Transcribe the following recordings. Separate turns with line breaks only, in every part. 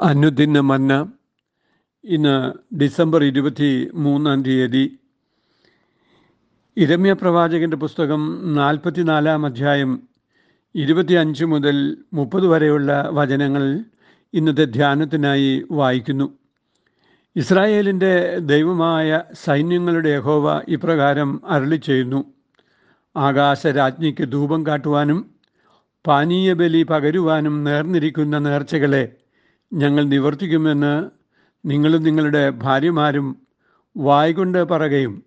അനുദിന മന്ന ഇന്ന് ഡിസംബർ ഇരുപത്തി മൂന്നാം തീയതി ഇരമ്യ പ്രവാചകന്റെ പുസ്തകം നാൽപ്പത്തിനാലാം അധ്യായം ഇരുപത്തിയഞ്ച് മുതൽ മുപ്പത് വരെയുള്ള വചനങ്ങൾ ഇന്നത്തെ ധ്യാനത്തിനായി വായിക്കുന്നു. ഇസ്രായേലിന്റെ ദൈവമായ സൈന്യങ്ങളുടെ യഹോവ ഇപ്രകാരം അരളി ചെയ്യുന്നു ആകാശരാജ്ഞിക്ക് ധൂപം കാട്ടുവാനും പാനീയബലി പകരുവാനും നേർന്നിരിക്കുന്ന നേർച്ചകളെ ഞങ്ങൾ നിവർത്തിക്കുമെന്ന് നിങ്ങളും നിങ്ങളുടെ ഭാര്യമാരും വായ്കൊണ്ട് പറയുകയും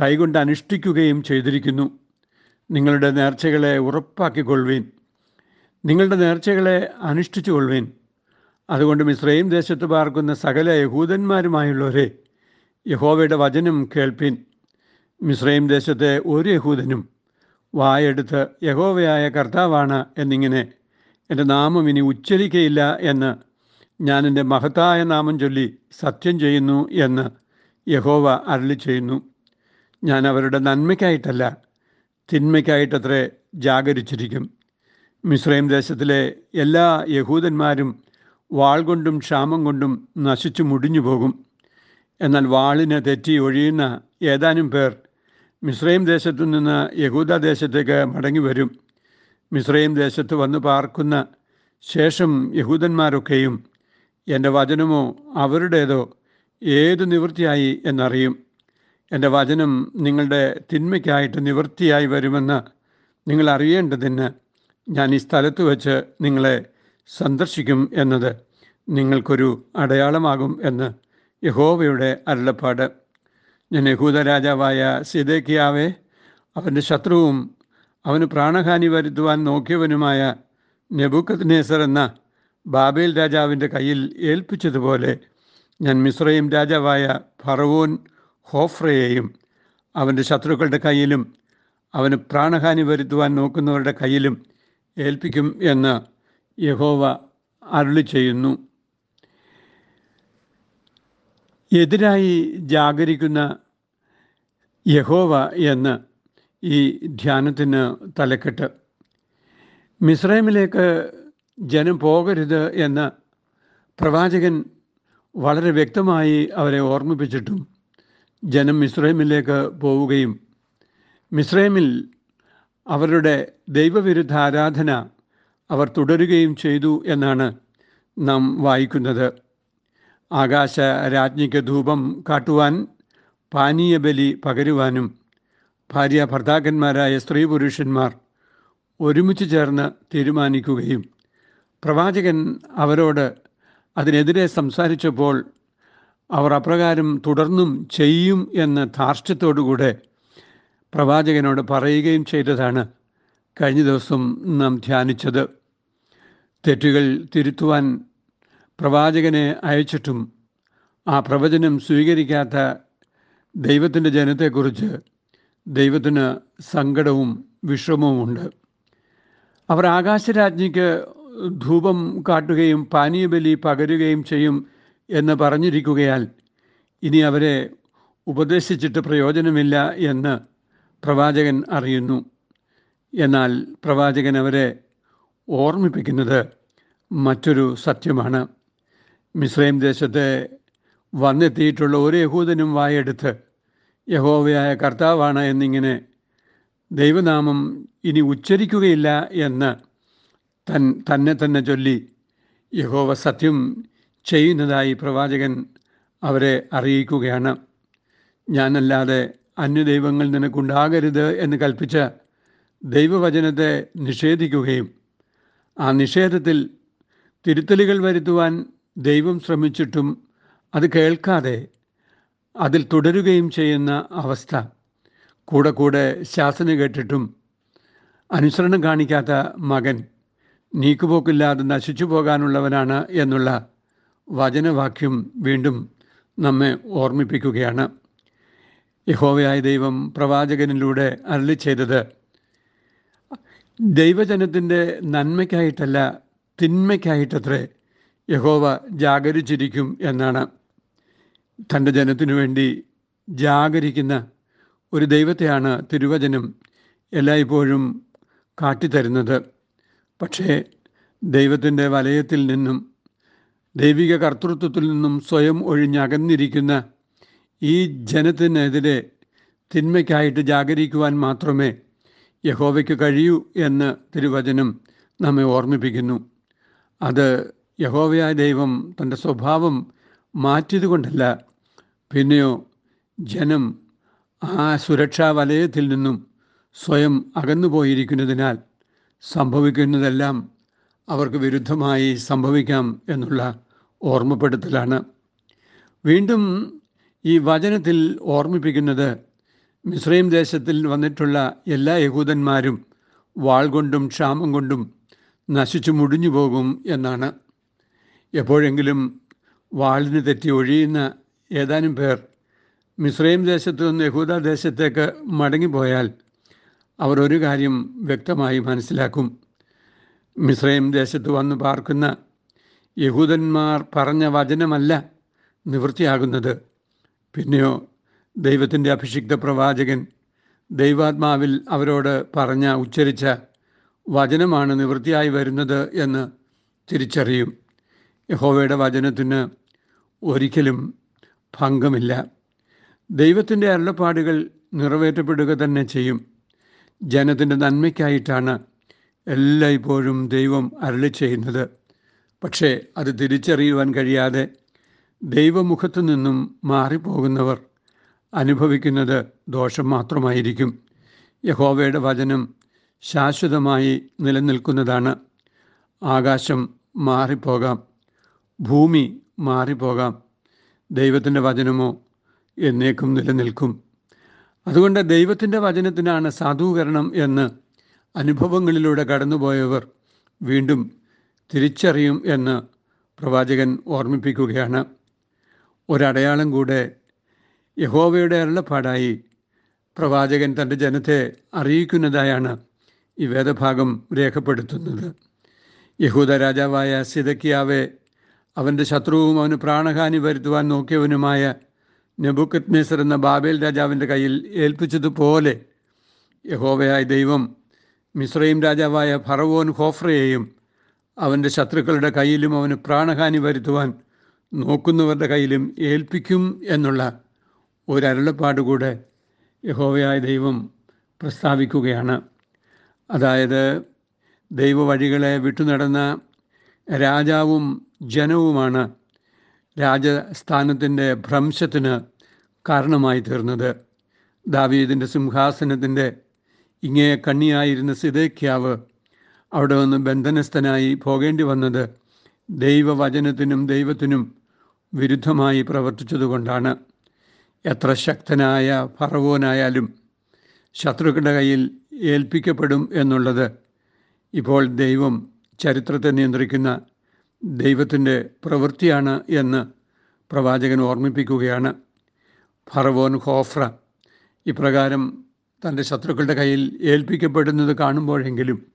കൈകൊണ്ട് അനുഷ്ഠിക്കുകയും ചെയ്തിരിക്കുന്നു. നിങ്ങളുടെ നേർച്ചകളെ ഉറപ്പാക്കിക്കൊള്ളുവീൻ. നിങ്ങളുടെ നേർച്ചകളെ അനുഷ്ഠിച്ചു കൊള്ളുവീൻ അതുകൊണ്ട് മിശ്രയും ദേശത്ത് പാർക്കുന്ന സകല യഹൂദന്മാരുമായുള്ളവരെ യഹോവയുടെ വചനം കേൾപ്പീൻ. മിശ്രയും ദേശത്തെ ഒരു യഹൂദനും വായെടുത്ത് യഹോവയായ കർത്താവാണ് എന്നിങ്ങനെ എന്റെ നാമം ഇനി ഉച്ചരിക്കയില്ല എന്ന് ഞാൻ എന്റെ മഹത്തായ നാമം ചൊല്ലി സത്യം ചെയ്യുന്നു എന്ന് യഹോവ അരളി ചെയ്യുന്നു. ഞാൻ അവരുടെ നന്മയ്ക്കായിട്ടല്ല തിന്മയ്ക്കായിട്ടത്രേ ജാഗരിച്ചിരിക്കും. മിശ്രൈം ദേശത്തിലെ എല്ലാ യഹൂദന്മാരും വാൾ കൊണ്ടും ക്ഷാമം കൊണ്ടും നശിച്ചു മുടിഞ്ഞു പോകും. എന്നാൽ വാളിനെ തെറ്റി ഒഴിയുന്ന ഏതാനും പേർ മിശ്രൈം ദേശത്തു നിന്ന് യഹൂദ ദേശത്തേക്ക് മടങ്ങി വരും. മിശ്രൈം ദേശത്ത് വന്ന് പാർക്കുന്ന ശേഷം യഹൂദന്മാരൊക്കെയും എന്റെ വചനമോ അവരുടേതോ ഏത് നിവൃത്തിയായി എന്നറിയും. എന്റെ വചനം നിങ്ങളുടെ തിന്മയ്ക്കായിട്ട് നിവൃത്തിയായി വരുമെന്ന് നിങ്ങൾ അറിയേണ്ടതിന് ഞാൻ ഈ സ്ഥലത്ത് വച്ച് നിങ്ങളെ സന്ദർശിക്കും എന്നത് നിങ്ങൾക്കൊരു അടയാളമാകും എന്ന് യഹോവയുടെ അരുളപ്പാട്. ഞാൻ യഹൂദ രാജാവായ അവന്റെ ശത്രുവും അവന് പ്രാണഹാനി വരുത്തുവാൻ നോക്കിയവനുമായ നെബുക്കത് നേസർ എന്ന ബാബേൽ രാജാവിന്റെ കയ്യിൽ ഏൽപ്പിച്ചതുപോലെ ഞാൻ മിശ്രയും രാജാവായ ഫറവോൻ ഹോഫ്രയെയും അവന്റെ ശത്രുക്കളുടെ കയ്യിലും അവന് പ്രാണഹാനി വരുത്തുവാൻ നോക്കുന്നവരുടെ കയ്യിലും ഏൽപ്പിക്കും എന്ന് യഹോവ അരുളി ചെയ്യുന്നു. എതിരായി ജാഗരിക്കുന്ന യഹോവ എന്ന് ഈ ധ്യാനത്തിന് തലക്കെട്ട്. മിസ്രൈമിലേക്ക് ജനം പോകരുത് എന്ന് പ്രവാചകൻ വളരെ വ്യക്തമായി അവരെ ഓർമ്മിപ്പിച്ചിട്ടും ജനം മിസ്രൈമിലേക്ക് പോവുകയും മിസ്രൈമിൽ അവരുടെ ദൈവവിരുദ്ധ ആരാധന അവർ തുടരുകയും ചെയ്തു എന്നാണ് നാം വായിക്കുന്നത്. ആകാശ രാജ്ഞിക്ക് ധൂപം കാട്ടുവാൻ പാനീയബലി പകരുവാനും ഭാര്യ ഭർത്താക്കന്മാരായ സ്ത്രീ പുരുഷന്മാർ ഒരുമിച്ച് ചേർന്ന് തീരുമാനിക്കുകയും പ്രവാചകൻ അവരോട് അതിനെതിരെ സംസാരിച്ചപ്പോൾ അവർ അപ്രകാരം തുടർന്നും ചെയ്യും എന്ന് ധാർഷ്ട്യത്തോടുകൂടെ പ്രവാചകനോട് പറയുകയും ചെയ്തതാണ് കഴിഞ്ഞ ദിവസം നാം ധ്യാനിച്ചത്. തെറ്റുകൾ തിരുത്തുവാൻ പ്രവാചകനെ അയച്ചിട്ടും ആ പ്രവചനം സ്വീകരിക്കാത്ത ദൈവത്തിന്റെ ജനത്തെക്കുറിച്ച് ദൈവത്തിന് സങ്കടവും വിഷമവുമുണ്ട് അവർ ആകാശരാജ്ഞിക്ക് ധൂപം കാട്ടുകയും പാനീയബലി പകരുകയും ചെയ്യും എന്ന് പറഞ്ഞിരിക്കുകയാൽ ഇനി അവരെ ഉപദേശിച്ചിട്ട് പ്രയോജനമില്ല എന്ന് പ്രവാചകൻ അറിയുന്നു. എന്നാൽ പ്രവാചകൻ അവരെ ഓർമ്മിപ്പിക്കുന്നത് മറ്റൊരു സത്യമാണ്. മിസ്രൈം ദേശത്തെ വന്നെത്തിയിട്ടുള്ള ഒരു യഹൂദനും വായെടുത്ത് യഹോവയായ കർത്താവാണ് എന്നിങ്ങനെ ദൈവനാമം ഇനി ഉച്ചരിക്കുകയില്ല എന്ന് തൻ തന്നെ തന്നെ ചൊല്ലി യഹോവ സത്യം ചെയ്യുന്നതായി പ്രവാചകൻ അവരെ അറിയിക്കുകയാണ്. ഞാനല്ലാതെ അന്യദൈവങ്ങൾ നിനക്കുണ്ടാകരുത് എന്ന് കൽപ്പിച്ച ദൈവവചനത്തെ നിഷേധിക്കുകയും ആ നിഷേധത്തിൽ തിരുത്തലുകൾ വരുത്തുവാൻ ദൈവം ശ്രമിച്ചിട്ടും അത് കേൾക്കാതെ അതിൽ തുടരുകയും ചെയ്യുന്ന അവസ്ഥ. കൂടെ കൂടെ ശാസന കേട്ടിട്ടും അനുസരണം കാണിക്കാത്ത മകൻ നീക്കുപോക്കില്ലാതെ നശിച്ചു പോകാനുള്ളവനാണ് എന്നുള്ള വചനവാക്യം വീണ്ടും നമ്മെ ഓർമ്മിപ്പിക്കുകയാണ്. യഹോവയായ ദൈവം പ്രവാചകനിലൂടെ അരളി ചെയ്തത് ദൈവജനത്തിന്റെ നന്മയ്ക്കായിട്ടല്ല തിന്മയ്ക്കായിട്ടത്രേ യഹോവ ജാഗരിച്ചിരിക്കും എന്നാണ്. തന്റെ ജനത്തിനു വേണ്ടി ജാഗരിക്കുന്ന ഒരു ദൈവത്തെയാണ് തിരുവചനം എല്ലായ്പ്പോഴും കാട്ടിത്തരുന്നത്. പക്ഷേ ദൈവത്തിന്റെ വലയത്തിൽ നിന്നും ദൈവിക കർത്തൃത്വത്തിൽ നിന്നും സ്വയം ഒഴിഞ്ഞകന്നിരിക്കുന്ന ഈ ജനത്തിനെതിരെ തിന്മയ്ക്കായിട്ട് ജാഗരിക്കുവാൻ മാത്രമേ യഹോവയ്ക്ക് കഴിയൂ എന്ന് തിരുവചനം നമ്മെ ഓർമ്മിപ്പിക്കുന്നു. അത് യഹോവയായ ദൈവം തന്റെ സ്വഭാവം മാറ്റിയതുകൊണ്ടല്ല പിന്നെയോ ജനം ആ സുരക്ഷാ വലയത്തിൽ നിന്നും സ്വയം അകന്നുപോയിരിക്കുന്നതിനാൽ സംഭവിക്കുന്നതെല്ലാം അവർക്ക് വിരുദ്ധമായി സംഭവിക്കാം എന്നുള്ള ഓർമ്മപ്പെടുത്തലാണ്. വീണ്ടും ഈ വചനത്തിൽ ഓർമ്മിപ്പിക്കുന്നത് മിശ്രൈം ദേശത്തിൽ വന്നിട്ടുള്ള എല്ലാ യഹൂദന്മാരും വാൾ കൊണ്ടും ക്ഷാമം കൊണ്ടും നശിച്ചു മുടിഞ്ഞു പോകും എന്നാണ്. എപ്പോഴെങ്കിലും വാളിന് തെറ്റി ഒഴിയുന്ന ഏതാനും പേർ മിസ്രൈം ദേശത്തു നിന്ന് യഹൂദ ദേശത്തേക്ക് മടങ്ങിപ്പോയാൽ അവർ ഒരു കാര്യം വ്യക്തമായി മനസ്സിലാക്കും. മിസ്രൈം ദേശത്ത് വന്ന് പാർക്കുന്ന യഹൂദന്മാർ പറഞ്ഞ വചനമല്ല നിവൃത്തിയാകുന്നത്. പിന്നെയോ ദൈവത്തിന്റെ അഭിഷിക്ത പ്രവാചകൻ ദൈവാത്മാവിൽ അവരോട് പറഞ്ഞ ഉച്ചരിച്ച വചനമാണ് നിവൃത്തിയായി വരുന്നത് എന്ന് തിരിച്ചറിയും. യഹോവയുടെ വചനത്തിന് ഒരിക്കലും ഭംഗമില്ല. ദൈവത്തിന്റെ അരുളപ്പാടുകൾ നിറവേറ്റപ്പെടുക തന്നെ ചെയ്യും. ജനത്തിന്റെ നന്മയ്ക്കായിട്ടാണ് എല്ലായ്പ്പോഴും ദൈവം അരളി ചെയ്യുന്നത്. പക്ഷേ അത് തിരിച്ചറിയുവാൻ കഴിയാതെ ദൈവമുഖത്തു നിന്നും മാറിപ്പോകുന്നവർ അനുഭവിക്കുന്നത് ദോഷം മാത്രമായിരിക്കും. യഹോവയുടെ വചനം ശാശ്വതമായി നിലനിൽക്കുന്നതാണ്. ആകാശം മാറിപ്പോകാം ഭൂമി മാറിപ്പോകാം. ദൈവത്തിന്റെ വചനമോ എന്നേക്കും നിലനിൽക്കും. അതുകൊണ്ട് ദൈവത്തിന്റെ വചനത്തിനാണ് സാധൂകരണം എന്ന് അനുഭവങ്ങളിലൂടെ കടന്നുപോയവർ വീണ്ടും തിരിച്ചറിയും എന്ന് പ്രവാചകൻ ഓർമ്മിപ്പിക്കുകയാണ്. ഒരടയാളം കൂടെ യഹോവയുടെ അരുളപ്പാടായി പ്രവാചകൻ തന്റെ ജനത്തെ അറിയിക്കുന്നതായാണ് ഈ വേദഭാഗം രേഖപ്പെടുത്തുന്നത്. യഹൂദ രാജാവായ സിതക്കിയാവെ അവന്റെ ശത്രുവും അവന് പ്രാണഹാനി വരുത്തുവാൻ നോക്കിയവനുമായ നെബുക്കത് മീസർ എന്ന ബാബേൽ രാജാവിന്റെ കയ്യിൽ ഏൽപ്പിച്ചതുപോലെ യഹോവയായ ദൈവം മിശ്രയും രാജാവായ ഫറവോൻ ഹോഫ്രയെയും അവന്റെ ശത്രുക്കളുടെ കയ്യിലും അവന് പ്രാണഹാനി വരുത്തുവാൻ നോക്കുന്നവരുടെ കയ്യിലും ഏൽപ്പിക്കും എന്നുള്ള ഒരു അരുളപ്പാട് കൂടെ യഹോവയായ ദൈവം പ്രസ്താവിക്കുകയാണ്. അതായത് ദൈവവഴികളെ വിട്ടുനടന്ന രാജാവും ജനവുമാണ് രാജസ്ഥാനത്തിന്റെ ഭ്രംശത്തിന് കാരണമായി തീർന്നത്. ദാവീദിന്റെ സിംഹാസനത്തിന്റെ ഇങ്ങേ കണ്ണിയായിരുന്ന സിതേക്യാവ് അവിടെ നിന്ന് ബന്ധനസ്ഥനായി പോകേണ്ടി വന്നത് ദൈവവചനത്തിനും ദൈവത്തിനും വിരുദ്ധമായി പ്രവർത്തിച്ചതുകൊണ്ടാണ്. എത്ര ശക്തനായ ഫറവോനായാലും ശത്രുക്കളുടെ കയ്യിൽ ഏൽപ്പിക്കപ്പെടും എന്നുള്ളത് ഇപ്പോൾ ദൈവം ചരിത്രത്തെ നിയന്ത്രിക്കുന്ന ദൈവത്തിന്റെ പ്രവൃത്തിയാണ് എന്ന് പ്രവാചകൻ ഓർമ്മിപ്പിക്കുകയാണ്. ഫറവോൻ ഹോഫ്ര ഇപ്രകാരം തന്റെ ശത്രുക്കളുടെ കയ്യിൽ ഏൽപ്പിക്കപ്പെടുന്നത് കാണുമ്പോഴെങ്കിലും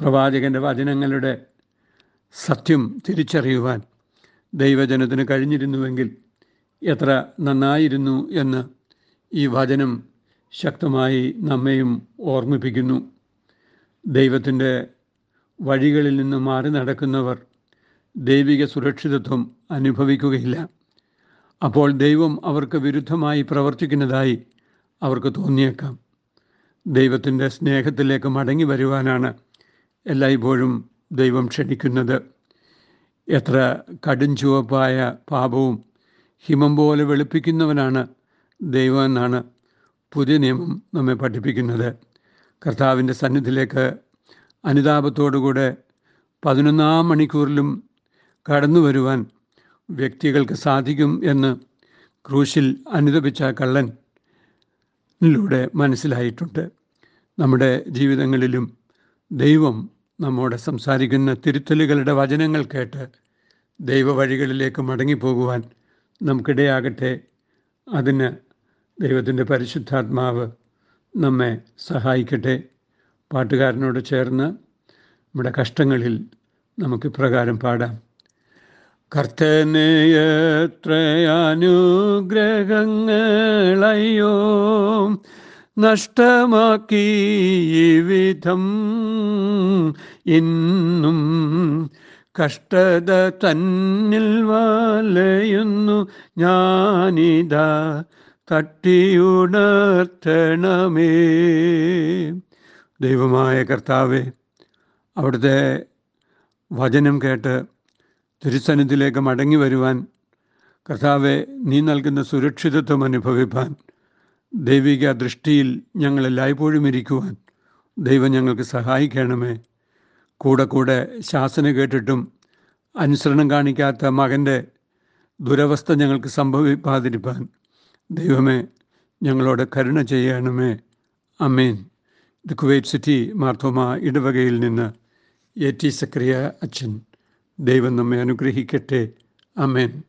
പ്രവാചകന്റെ വചനങ്ങളുടെ സത്യം തിരിച്ചറിയുവാൻ ദൈവജനത്തിന് കഴിഞ്ഞിരുന്നുവെങ്കിൽ എത്ര നന്നായിരുന്നു എന്ന് ഈ വചനം ശക്തമായി നമ്മെയും ഓർമ്മിപ്പിക്കുന്നു. ദൈവത്തിന്റെ വഴികളിൽ നിന്ന് മാറി നടക്കുന്നവർ ദൈവിക സുരക്ഷിതത്വം അനുഭവിക്കുകയില്ല. അപ്പോൾ ദൈവം അവർക്ക് വിരുദ്ധമായി പ്രവർത്തിക്കുന്നതായി അവർക്ക് തോന്നിയേക്കാം. ദൈവത്തിന്റെ സ്നേഹത്തിലേക്ക് മടങ്ങി വരുവാനാണ് എല്ലായ്പ്പോഴും ദൈവം ക്ഷണിക്കുന്നത്. എത്ര കടും ചുവപ്പായ പാപവും ഹിമം പോലെ വെളുപ്പിക്കുന്നവനാണ് ദൈവം എന്നാണ് പുതിയ നിയമം നമ്മെ പഠിപ്പിക്കുന്നത്. കർത്താവിന്റെ സന്നിധിയിലേക്ക് അനുതാപത്തോടുകൂടെ പതിനൊന്നാം മണിക്കൂറിലും കടന്നു വരുവാൻ വ്യക്തികൾക്ക് സാധിക്കും എന്ന് ക്രൂശിൽ അനുദപിച്ച കള്ളൻ ിലൂടെ മനസ്സിലായിട്ടുണ്ട്. നമ്മുടെ ജീവിതങ്ങളിലും ദൈവം നമ്മോട് സംസാരിക്കുന്ന തിരുത്തലുകളുടെ വചനങ്ങൾ കേട്ട് ദൈവ വഴികളിലേക്ക് മടങ്ങിപ്പോകുവാൻ നമുക്കിടയാകട്ടെ. അതിന് ദൈവത്തിന്റെ പരിശുദ്ധാത്മാവ് നമ്മെ സഹായിക്കട്ടെ. പാട്ടുകാരനോട് ചേർന്ന് നമ്മുടെ കഷ്ടങ്ങളിൽ നമുക്ക് പ്രകാരം പാടാം. കർത്തനെ നഷ്ടമാക്കി വിധം. ഇന്നും കഷ്ടത തന്നിൽ വലയുന്നു. ഞാനിതാ തട്ടിയുണർത്തണമേ. ദൈവമായ കർത്താവെ അവിടുത്തെ വചനം കേട്ട് തിരുസന്നിധിയിലേക്ക് മടങ്ങി വരുവാൻ കർത്താവെ നീ നൽകുന്ന സുരക്ഷിതത്വം അനുഭവിപ്പാൻ ദൈവിക ദൃഷ്ടിയിൽ ഞങ്ങളെല്ലായ്പ്പോഴും ഇരിക്കുവാൻ ദൈവം ഞങ്ങൾക്ക് സഹായിക്കണമേ. കൂടെ കൂടെ ശാസന കേട്ടിട്ടും അനുസരണം കാണിക്കാത്ത മകന്റെ ദുരവസ്ഥ ഞങ്ങൾക്ക് സംഭവിക്കാതിരിപ്പാൻ ദൈവമേ ഞങ്ങളോട് കരുണ ചെയ്യണമേ. അമീൻ ഇത് കുവൈറ്റ് സിറ്റി മാർത്തോമ ഇടവകയിൽ നിന്ന് എ ടി സക്രിയ അച്ഛൻ. ദൈവം നമ്മെ അനുഗ്രഹിക്കട്ടെ. അമേൻ